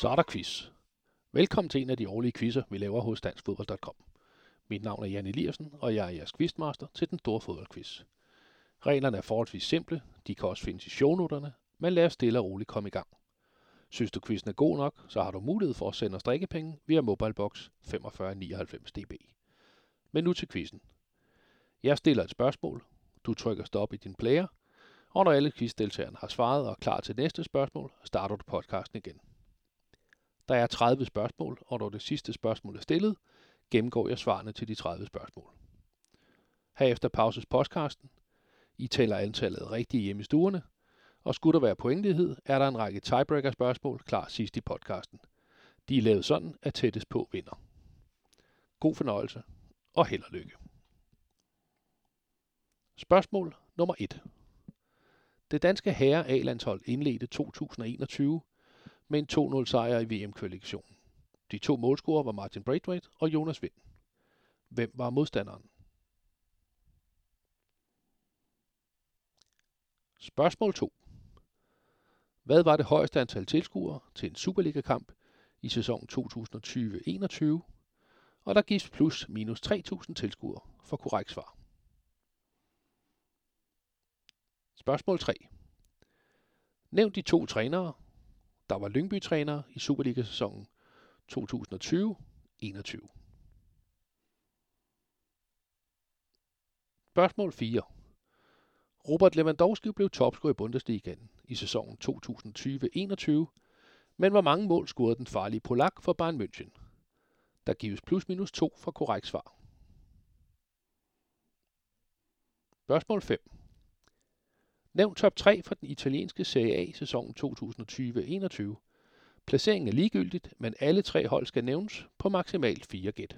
Så er der quiz. Velkommen til en af de årlige quizzer, vi laver hos danskfodbold.com. Mit navn er Jan Eliassen, og jeg er jeres quizmaster til den store fodboldquiz. Reglerne er forholdsvis simple, de kan også findes i shownoterne, men lad os stille og roligt komme i gang. Synes du quizzen er god nok, så har du mulighed for at sende os drikkepenge via Mobilebox 4599 dB. Men nu til quizzen. Jeg stiller et spørgsmål, du trykker stop i din player, og når alle quizdeltagerne har svaret og er klar til næste spørgsmål, starter du podcasten igen. Der er 30 spørgsmål, og når det sidste spørgsmål er stillet, gennemgår jeg svarene til de 30 spørgsmål. Herefter pauses podcasten. I tæller antallet rigtige hjemme i stuerne, og skulle der være pointlighed, er der en række tiebreaker spørgsmål klar sidst i podcasten. De er lavet sådan, at tættest på vinder. God fornøjelse og held og lykke. Spørgsmål nummer 1. Det danske herre A-landshold indledte 2021 med en 2-0 sejr i VM-kvalifikationen. De to målscorer var Martin Braithwaite og Jonas Vind. Hvem var modstanderen? Spørgsmål 2. Hvad var det højeste antal tilskuere til en Superliga-kamp i sæsonen 2020-21? Og der gives plus minus 3.000 tilskuere for korrekt svar. Spørgsmål 3. Nævn de to trænere, der var Lyngby-træner i Superliga-sæsonen 2020-21. Spørgsmål 4. Robert Lewandowski blev topscorer i Bundesligaen i sæsonen 2020-21, men hvor mange mål scorede den farlige polak for Bayern München? Der gives plus minus 2 for korrekt svar. Spørgsmål 5. Nævn top 3 for den italienske Serie A sæsonen 2020-21. Placeringen er ligegyldigt, men alle tre hold skal nævnes på maksimalt 4 gæt.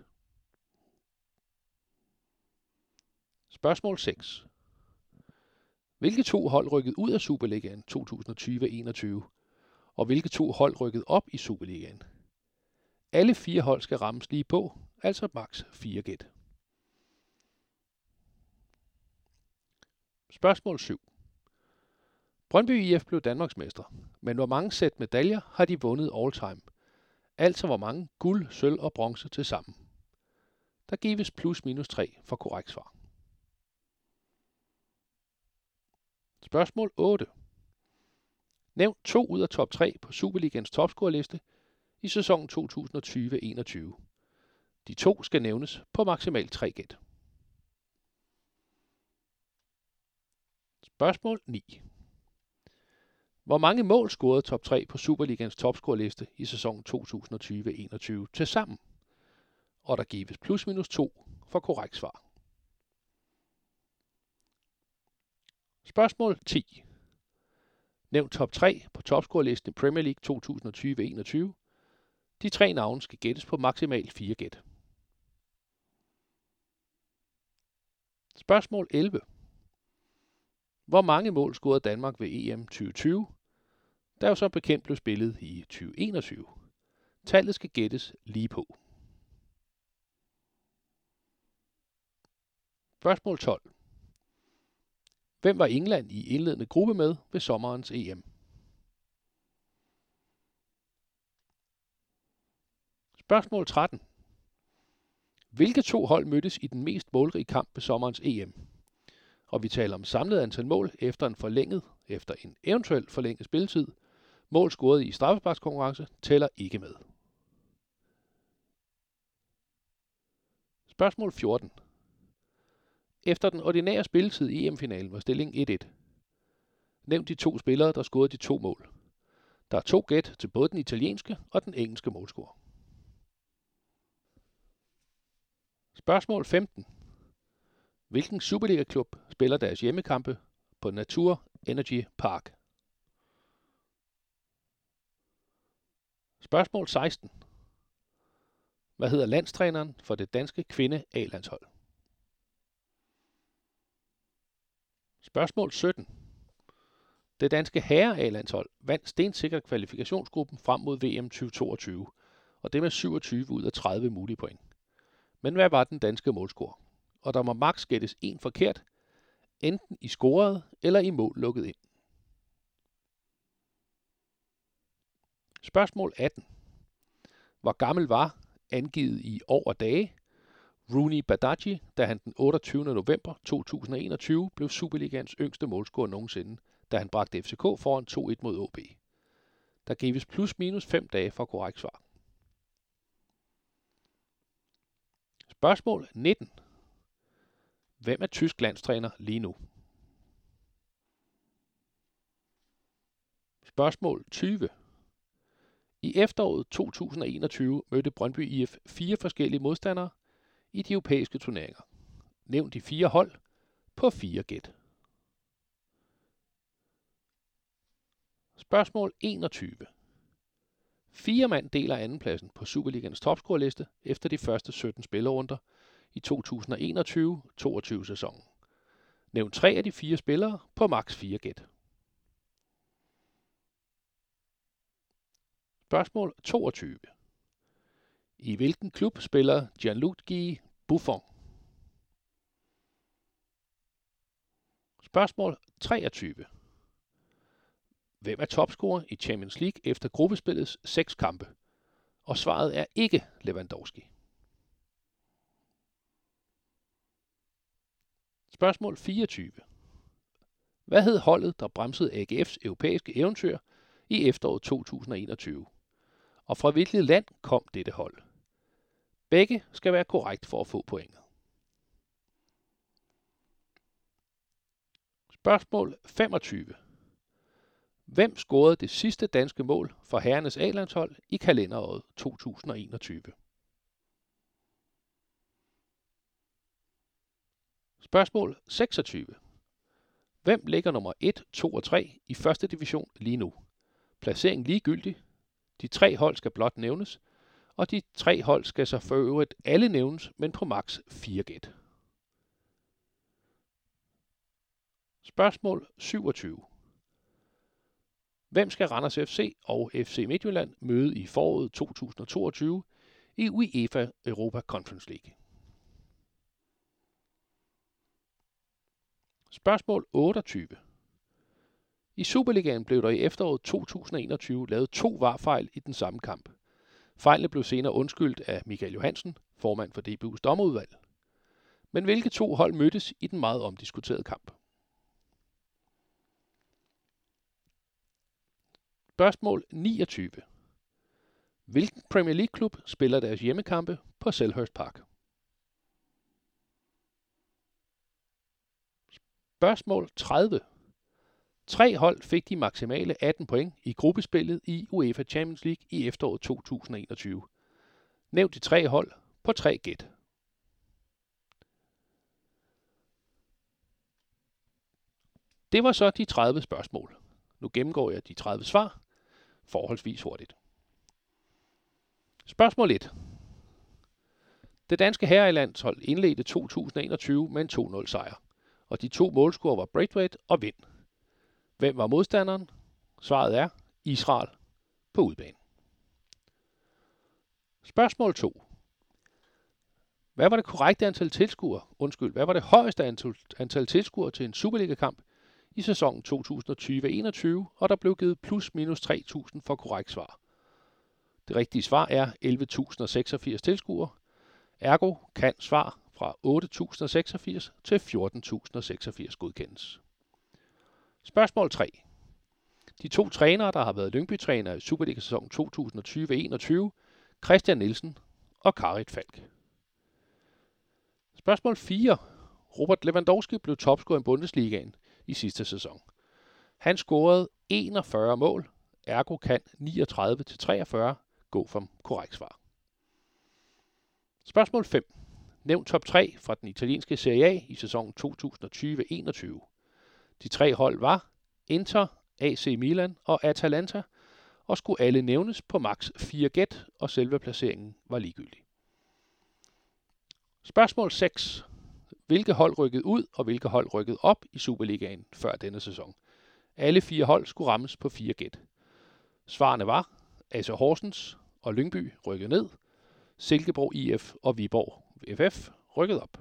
Spørgsmål 6. Hvilke to hold rykkede ud af Superligaen 2020-21, og hvilke to hold rykkede op i Superligaen? Alle fire hold skal rammes lige på, altså maks 4 gæt. Spørgsmål 7. Brøndby IF blev Danmarksmester, men hvor mange sæt medaljer har de vundet all time? Altså hvor mange guld, sølv og bronze til sammen. Der gives plus minus 3 for korrekt svar. Spørgsmål 8. Nævn to ud af top 3 på Superligans topscorerliste i sæsonen 2020-21. De to skal nævnes på maksimalt 3 gæt. Spørgsmål 9. Hvor mange mål scorede top 3 på Superligans topscoreliste i sæsonen 2020-21 til sammen? Og der gives plus minus 2 for korrekt svar. Spørgsmål 10. Nævn top 3 på topscorelisten i Premier League 2020-21. De tre navne skal gættes på maksimalt 4 gæt. Spørgsmål 11. Hvor mange mål scorede Danmark ved EM 2020, der jo så bekendt blev spillet i 2021? Tallet skal gættes lige på. Spørgsmål 12. Hvem var England i indledende gruppe med ved sommerens EM? Spørgsmål 13. Hvilke to hold mødtes i den mest målrige kamp ved sommerens EM? Og vi taler om samlet antal mål efter en forlænget, efter en eventuel forlænget spilletid. Mål scoret i straffesparkskonkurrence tæller ikke med. Spørgsmål 14. Efter den ordinære spilletid i EM-finalen var stillingen 1-1. Nævn de to spillere, der scorede de to mål. Der er to gæt til både den italienske og den engelske målscorer. Spørgsmål 15. Hvilken Superliga-klub spiller deres hjemmekampe på Natur Energy Park? Spørgsmål 16. Hvad hedder landstræneren for det danske kvinde A-landshold? Spørgsmål 17. Det danske herre A-landshold vandt stensikkert kvalifikationsgruppen frem mod VM 2022, og det med 27 ud af 30 mulige point. Men hvad var den danske målscore? Og der må maks gættes en forkert, enten i scoret eller i mål lukket ind. Spørgsmål 18. Hvor gammel var, angivet i år og dage, Rooney Badaji, da han den 28. november 2021 blev Superligans yngste målscorer nogensinde, da han bragte FCK foran 2-1 mod OB. Der gives plus minus 5 dage for korrekt svar. Spørgsmål 19. Hvem er tysk landstræner lige nu? Spørgsmål 20. I efteråret 2021 mødte Brøndby IF fire forskellige modstandere i de europæiske turneringer. Nævn de fire hold på fire gæt. Spørgsmål 21. Fire mand deler andenpladsen på Superligans topscoreliste efter de første 17 spillerunder i 2021-22 sæsonen. Nævn tre af de fire spillere på maks 4 gæt. Spørgsmål 22. I hvilken klub spiller Gianluigi Buffon? Spørgsmål 23. Hvem er topscorer i Champions League efter gruppespillets seks kampe? Og svaret er ikke Lewandowski. Spørgsmål 24. Hvad hed holdet, der bremsede AGF's europæiske eventyr i efteråret 2021? Og fra hvilket land kom dette hold? Begge skal være korrekt for at få pointet. Spørgsmål 25. Hvem scorede det sidste danske mål for herrenes A-landshold i kalenderåret 2021? Spørgsmål 26. Hvem ligger nummer 1, 2 og 3 i første division lige nu? Placering ligegyldig. De tre hold skal blot nævnes, og de tre hold skal så for øvrigt alle nævnes, men på maks 4 gæt. Spørgsmål 27. Hvem skal Randers FC og FC Midtjylland møde i foråret 2022 i UEFA Europa Conference League? Spørgsmål 28. I Superligaen blev der i efteråret 2021 lavet to varfejl i den samme kamp. Fejlene blev senere undskyldt af Michael Johansen, formand for DBU's dommerudvalg. Men hvilke to hold mødtes i den meget omdiskuterede kamp? Spørgsmål 29. Hvilken Premier League-klub spiller deres hjemmekampe på Selhurst Park? Spørgsmål 30. Tre hold fik de maksimale 18 point i gruppespillet i UEFA Champions League i efteråret 2021. Nævn de tre hold på tre gæt. Det var så de 30 spørgsmål. Nu gennemgår jeg de 30 svar forholdsvis hurtigt. Spørgsmål 1. Det danske herrelandshold indledte 2021 med en 2-0 sejr, og de to målscorer var Braithwaite og Vind. Hvem var modstanderen? Svaret er Israel på udbanen. Spørgsmål 2. Hvad var det korrekte antal tilskuere? Undskyld, hvad var det højeste antal, antal tilskuere til en Superliga-kamp i sæsonen 2020-21, og der blev givet plus minus 3.000 for korrekt svar. Det rigtige svar er 11.086 tilskuere. Ergo kan svar fra 8.086 til 14.086 godkendes. Spørgsmål 3. De to trænere, der har været Lyngby-træner i Superliga-sæsonen 2020-21, Christian Nielsen og Karit Falk. Spørgsmål 4. Robert Lewandowski blev topscorer i Bundesligaen i sidste sæson. Han scorede 41 mål, ergo kan 39-43 gå som korrekt svar. Spørgsmål 5. Nævn top 3 fra den italienske Serie A i sæsonen 2020-21. De tre hold var Inter, AC Milan og Atalanta, og skulle alle nævnes på maks 4 gæt, og selve placeringen var ligegyldig. Spørgsmål 6. Hvilke hold rykkede ud, og hvilke hold rykkede op i Superligaen før denne sæson? Alle fire hold skulle rammes på fire gæt. Svarene var AC Horsens og Lyngby rykkede ned, Silkeborg IF og Viborg FF rykket op.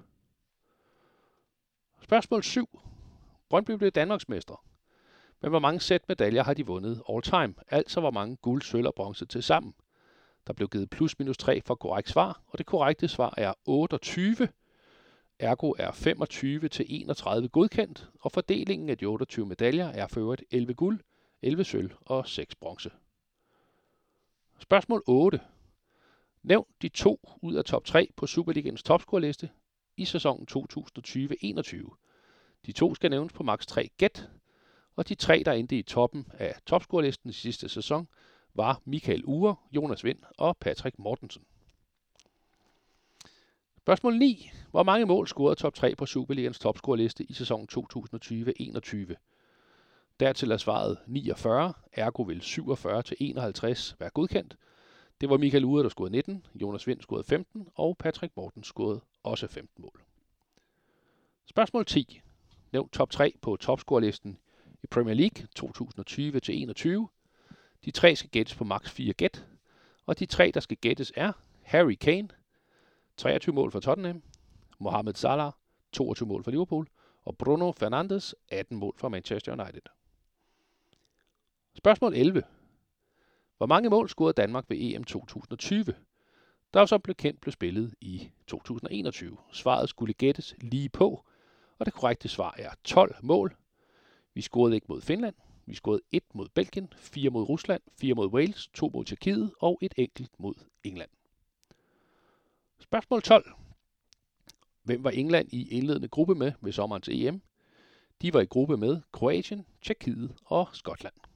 Spørgsmål 7. Brøndby blev Danmarksmester. Men hvor mange sæt medaljer har de vundet all time? Altså hvor mange guld, sølv og bronze til sammen? Der blev givet plus minus 3 for korrekt svar, og det korrekte svar er 28. Ergo er 25 til 31 godkendt, og fordelingen af de 28 medaljer er for øvrigt 11 guld, 11 sølv og 6 bronze. Spørgsmål 8. Nævn de to ud af top 3 på Superligans topscorerliste i sæsonen 2020-21. De to skal nævnes på maks 3 gæt, og de tre, der endte i toppen af topscorerlisten i sidste sæson, var Michael Ure, Jonas Vind og Patrick Mortensen. Spørgsmål 9. Hvor mange mål scorede top 3 på Superligans topscorerliste i sæsonen 2020-21? Dertil er svaret 49, ergo vil 47 til 51 være godkendt. Det var Michael Ure, der scorede 19, Jonas Vind scorede 15, og Patrick Morten scorede også 15 mål. Spørgsmål 10. Nævn top 3 på topscorelisten i Premier League 2020-21. De tre skal gættes på maks 4 gæt, og de tre, der skal gættes er Harry Kane, 23 mål for Tottenham, Mohamed Salah, 22 mål for Liverpool, og Bruno Fernandes, 18 mål for Manchester United. Spørgsmål 11. Hvor mange mål scorede Danmark ved EM 2020? Der som blev kendt blev spillet i 2021. Svaret skulle gættes lige på, og det korrekte svar er 12 mål. Vi scorede ikke mod Finland, vi scorede 1 mod Belgien, 4 mod Rusland, 4 mod Wales, 2 mod Tjekkiet og et enkelt mod England. Spørgsmål 12. Hvem var England i indledende gruppe med ved sommerens EM? De var i gruppe med Kroatien, Tjekkiet og Skotland.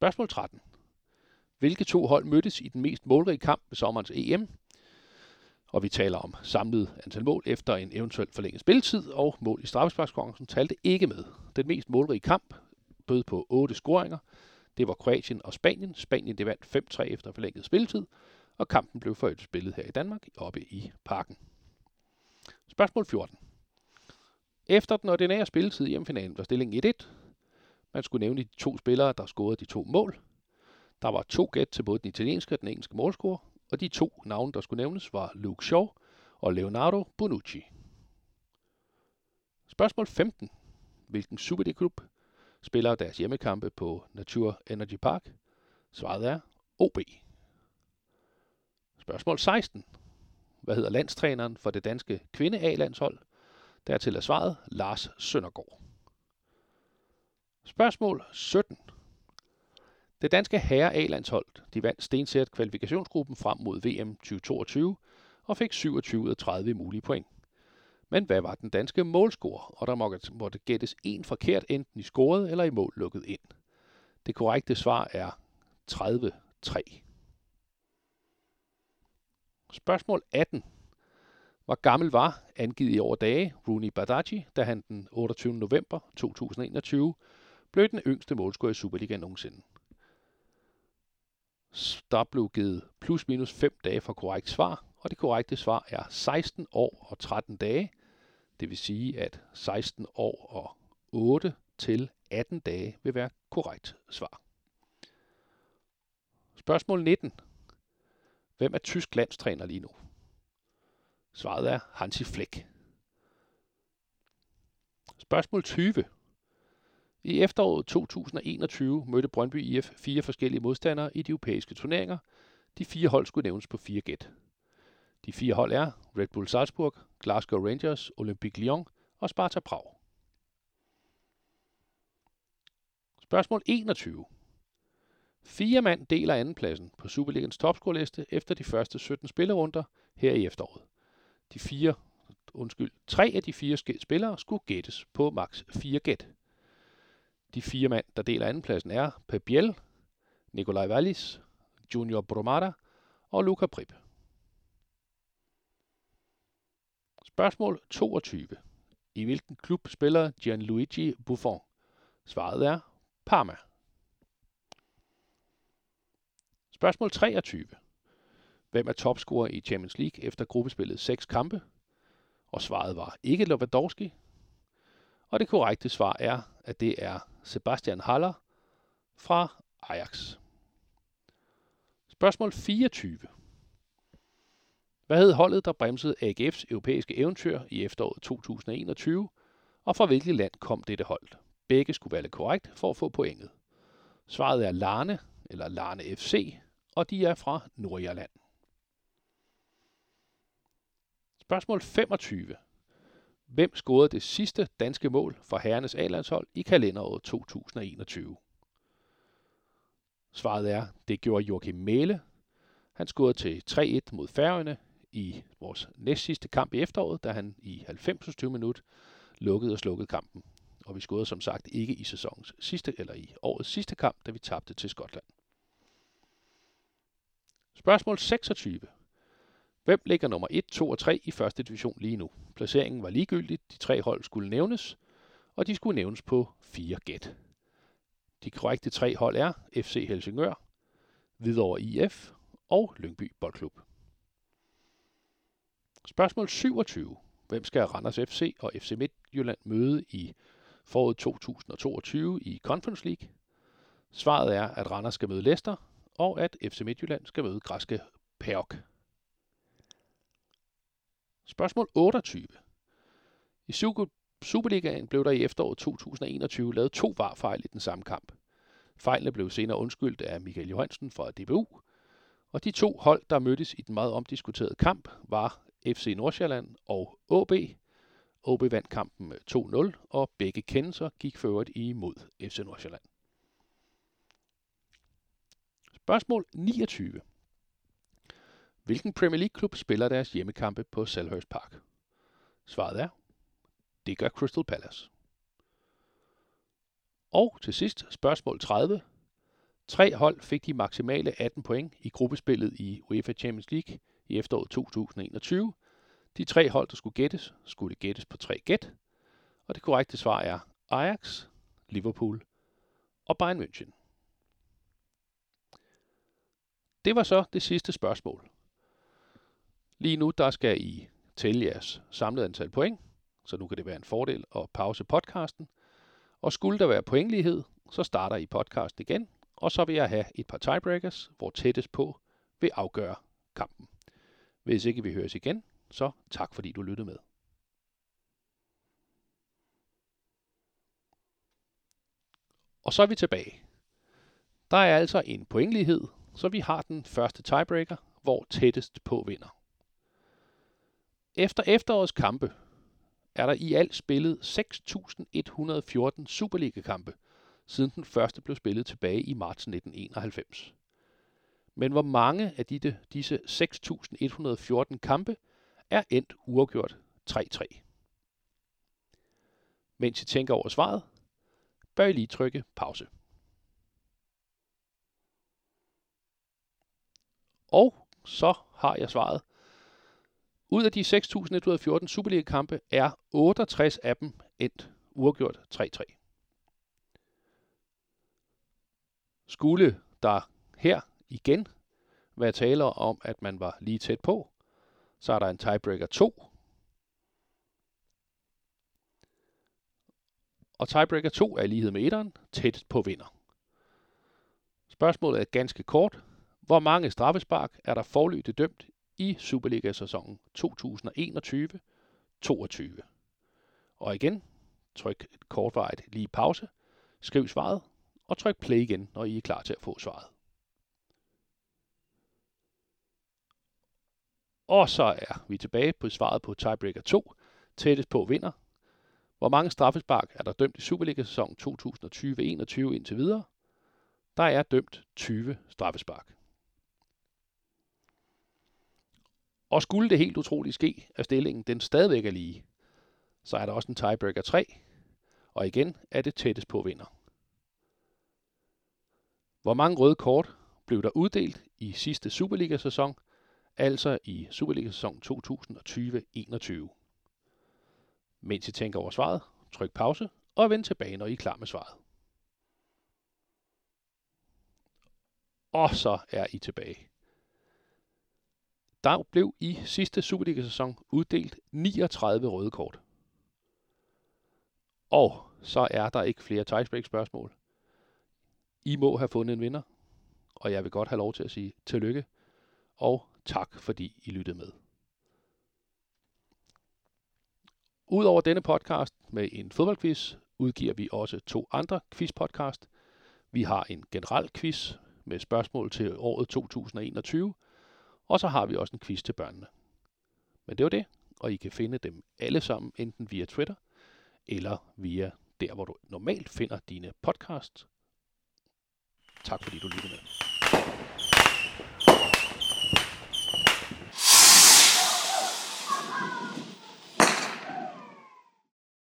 Spørgsmål 13. Hvilke to hold mødtes i den mest målrige kamp ved sommerens EM? Og vi taler om samlet antal mål efter en eventuel forlænget spilletid, og mål i straffesparkskonkurrencen talte ikke med. Den mest målrige kamp bød på 8 scoringer. Det var Kroatien og Spanien. Spanien det vandt 5-3 efter forlænget spilletid, og kampen blev for spillet her i Danmark oppe i parken. Spørgsmål 14. Efter den ordinære spilletid i hjemmefinalen var stillingen 1-1. Man skulle nævne de to spillere, der scorede de to mål. Der var to gæt til både den italienske og den engelske målscorer, og de to navne, der skulle nævnes, var Luke Shaw og Leonardo Bonucci. Spørgsmål 15. Hvilken Superliga-klub spiller deres hjemmekampe på Nature Energy Park? Svaret er OB. Spørgsmål 16. Hvad hedder landstræneren for det danske kvinde-A-landshold? Dertil er svaret Lars Søndergaard. Spørgsmål 17. Det danske herre A-landshold de vandt stensæt kvalifikationsgruppen frem mod VM 2022 og fik 27 ud af 30 mulige point. Men hvad var den danske målscore, og der måtte gættes en forkert enten i scoret eller i mål lukket ind. Det korrekte svar er 30-3. Spørgsmål 18. Hvor gammel var, angivet i over dage, Rooney Badaji, da han den 28. november 2021 blev den yngste målscorer i Superligaen nogensinde. Der blev givet plus minus 5 dage for korrekt svar, og det korrekte svar er 16 år og 13 dage. Det vil sige, at 16 år og 8 til 18 dage vil være korrekt svar. Spørgsmål 19. Hvem er tysk landstræner lige nu? Svaret er Hansi Flick. Spørgsmål 20. I efteråret 2021 mødte Brøndby IF fire forskellige modstandere i de europæiske turneringer. De fire hold skulle nævnes på fire gæt. De fire hold er Red Bull Salzburg, Glasgow Rangers, Olympique Lyon og Sparta Prag. Spørgsmål 21. Fire mand deler andenpladsen på Superligans topscoreliste efter de første 17 spillerunder her i efteråret. De fire, undskyld, tre af de fire spillere skulle gættes på maks 4 gæt. De fire mand, der deler andenpladsen, er Pep Biel, Nikolaj Wallis, Junior Bromada og Luca Prip. Spørgsmål 22. I hvilken klub spiller Gianluigi Buffon? Svaret er Parma. Spørgsmål 23. Hvem er topscorer i Champions League efter gruppespillet 6 kampe? Og svaret var ikke Lewandowski. Og det korrekte svar er, at det er Sebastian Haller fra Ajax. Spørgsmål 24. Hvad hed holdet, der bremsede AGF's europæiske eventyr i efteråret 2021, og fra hvilket land kom dette hold? begge skulle være korrekt for at få pointet. Svaret er Larne, eller Larne FC, og de er fra Nordjylland. Spørgsmål 25. Hvem scorede det sidste danske mål for herrenes A-landshold i kalenderåret 2021? Svaret er, det gjorde Joachim Mæle. Han scorede til 3-1 mod Færøerne i vores næstsidste kamp i efteråret, da han i 90. minut lukkede og slukkede kampen. Og vi scorede som sagt ikke i sæsonens sidste eller i årets sidste kamp, da vi tabte til Skotland. Spørgsmål 26. Hvem ligger nummer 1, 2 og 3 i første division lige nu? Placeringen var ligegyldig, De tre hold skulle nævnes, og de skulle nævnes på fire gæt. De korrekte tre hold er FC Helsingør, Hvidovre IF og Lyngby Boldklub. Spørgsmål 27. Hvem skal Randers FC og FC Midtjylland møde i foråret 2022 i Conference League? Svaret er, at Randers skal møde Leicester, og at FC Midtjylland skal møde græske PAOK. Spørgsmål 28. I Superligaen blev der i efteråret 2021 lavet to varfejl i den samme kamp. Fejlene blev senere undskyldt af Michael Johansen fra DBU, og de to hold, der mødtes i den meget omdiskuterede kamp, var FC Nordsjælland og AB. AB vandt kampen med 2-0, og begge kendelser gik ført imod FC Nordsjælland. Spørgsmål 29. Hvilken Premier League-klub spiller deres hjemmekampe på Selhurst Park? Svaret er, det gør Crystal Palace. Og til sidst spørgsmål 30. Tre hold fik de maksimale 18 point i gruppespillet i UEFA Champions League i efteråret 2021. De tre hold, der skulle gættes, skulle gættes på tre gæt. Og det korrekte svar er Ajax, Liverpool og Bayern München. Det var så det sidste spørgsmål. Lige nu der skal I tælle jeres samlede antal point, så nu kan det være en fordel at pause podcasten. Og skulle der være pointlighed, så starter I podcast igen, og så vil jeg have et par tiebreakers, hvor tættest på vil afgøre kampen. Hvis ikke vi høres igen, så tak fordi du lyttede med. Og så er vi tilbage. Der er altså en pointlighed, så vi har den første tiebreaker, hvor tættest på vinder. Efter efterårets kampe er der i alt spillet 6.114 Superliga-kampe, siden den første blev spillet tilbage i marts 1991. Men hvor mange af de, disse 6.114 kampe er endt uafgjort 3-3? Mens I tænker over svaret, bør I lige trykke pause. Og så har jeg svaret. Ud af de 6.114 Superliga-kampe er 68 af dem endt uafgjort 3-3. Skulle der her igen være taler om, at man var lige tæt på, så er der en tiebreaker 2. Og tiebreaker 2 er i lighed med etteren tæt på vinder. Spørgsmålet er ganske kort. Hvor mange straffespark er der forløbigt dømt i Superliga-sæsonen 2021-22? Og igen, tryk et kortvarigt lige pause, skriv svaret, og tryk play igen, når I er klar til at få svaret. Og så er vi tilbage på svaret på tiebreaker 2. Tættest på vinder. Hvor mange straffespark er der dømt i Superliga-sæsonen 2020-21 indtil videre? Der er dømt 20 straffespark. Og skulle det helt utroligt ske, at stillingen den stadigvæk er lige, så er der også en tiebreaker 3, og igen er det tættest på vinder. Hvor mange røde kort blev der uddelt i sidste Superliga-sæson, altså i Superliga-sæson 2020-21? Mens I tænker over svaret, tryk pause og vend tilbage, når I er klar med svaret. Og så er I tilbage. Der blev i sidste Superliga-sæson uddelt 39 røde kort. Og så er der ikke flere tiebreak-spørgsmål. I må have fundet en vinder, og jeg vil godt have lov til at sige tillykke, og tak fordi I lyttede med. Udover denne podcast med en fodboldquiz, udgiver vi også to andre quizpodcast. Vi har en generel quiz med spørgsmål til året 2021, og så har vi også en quiz til børnene. Men det var det, og I kan finde dem alle sammen enten via Twitter eller via der, hvor du normalt finder dine podcasts. Tak fordi du lyttede med.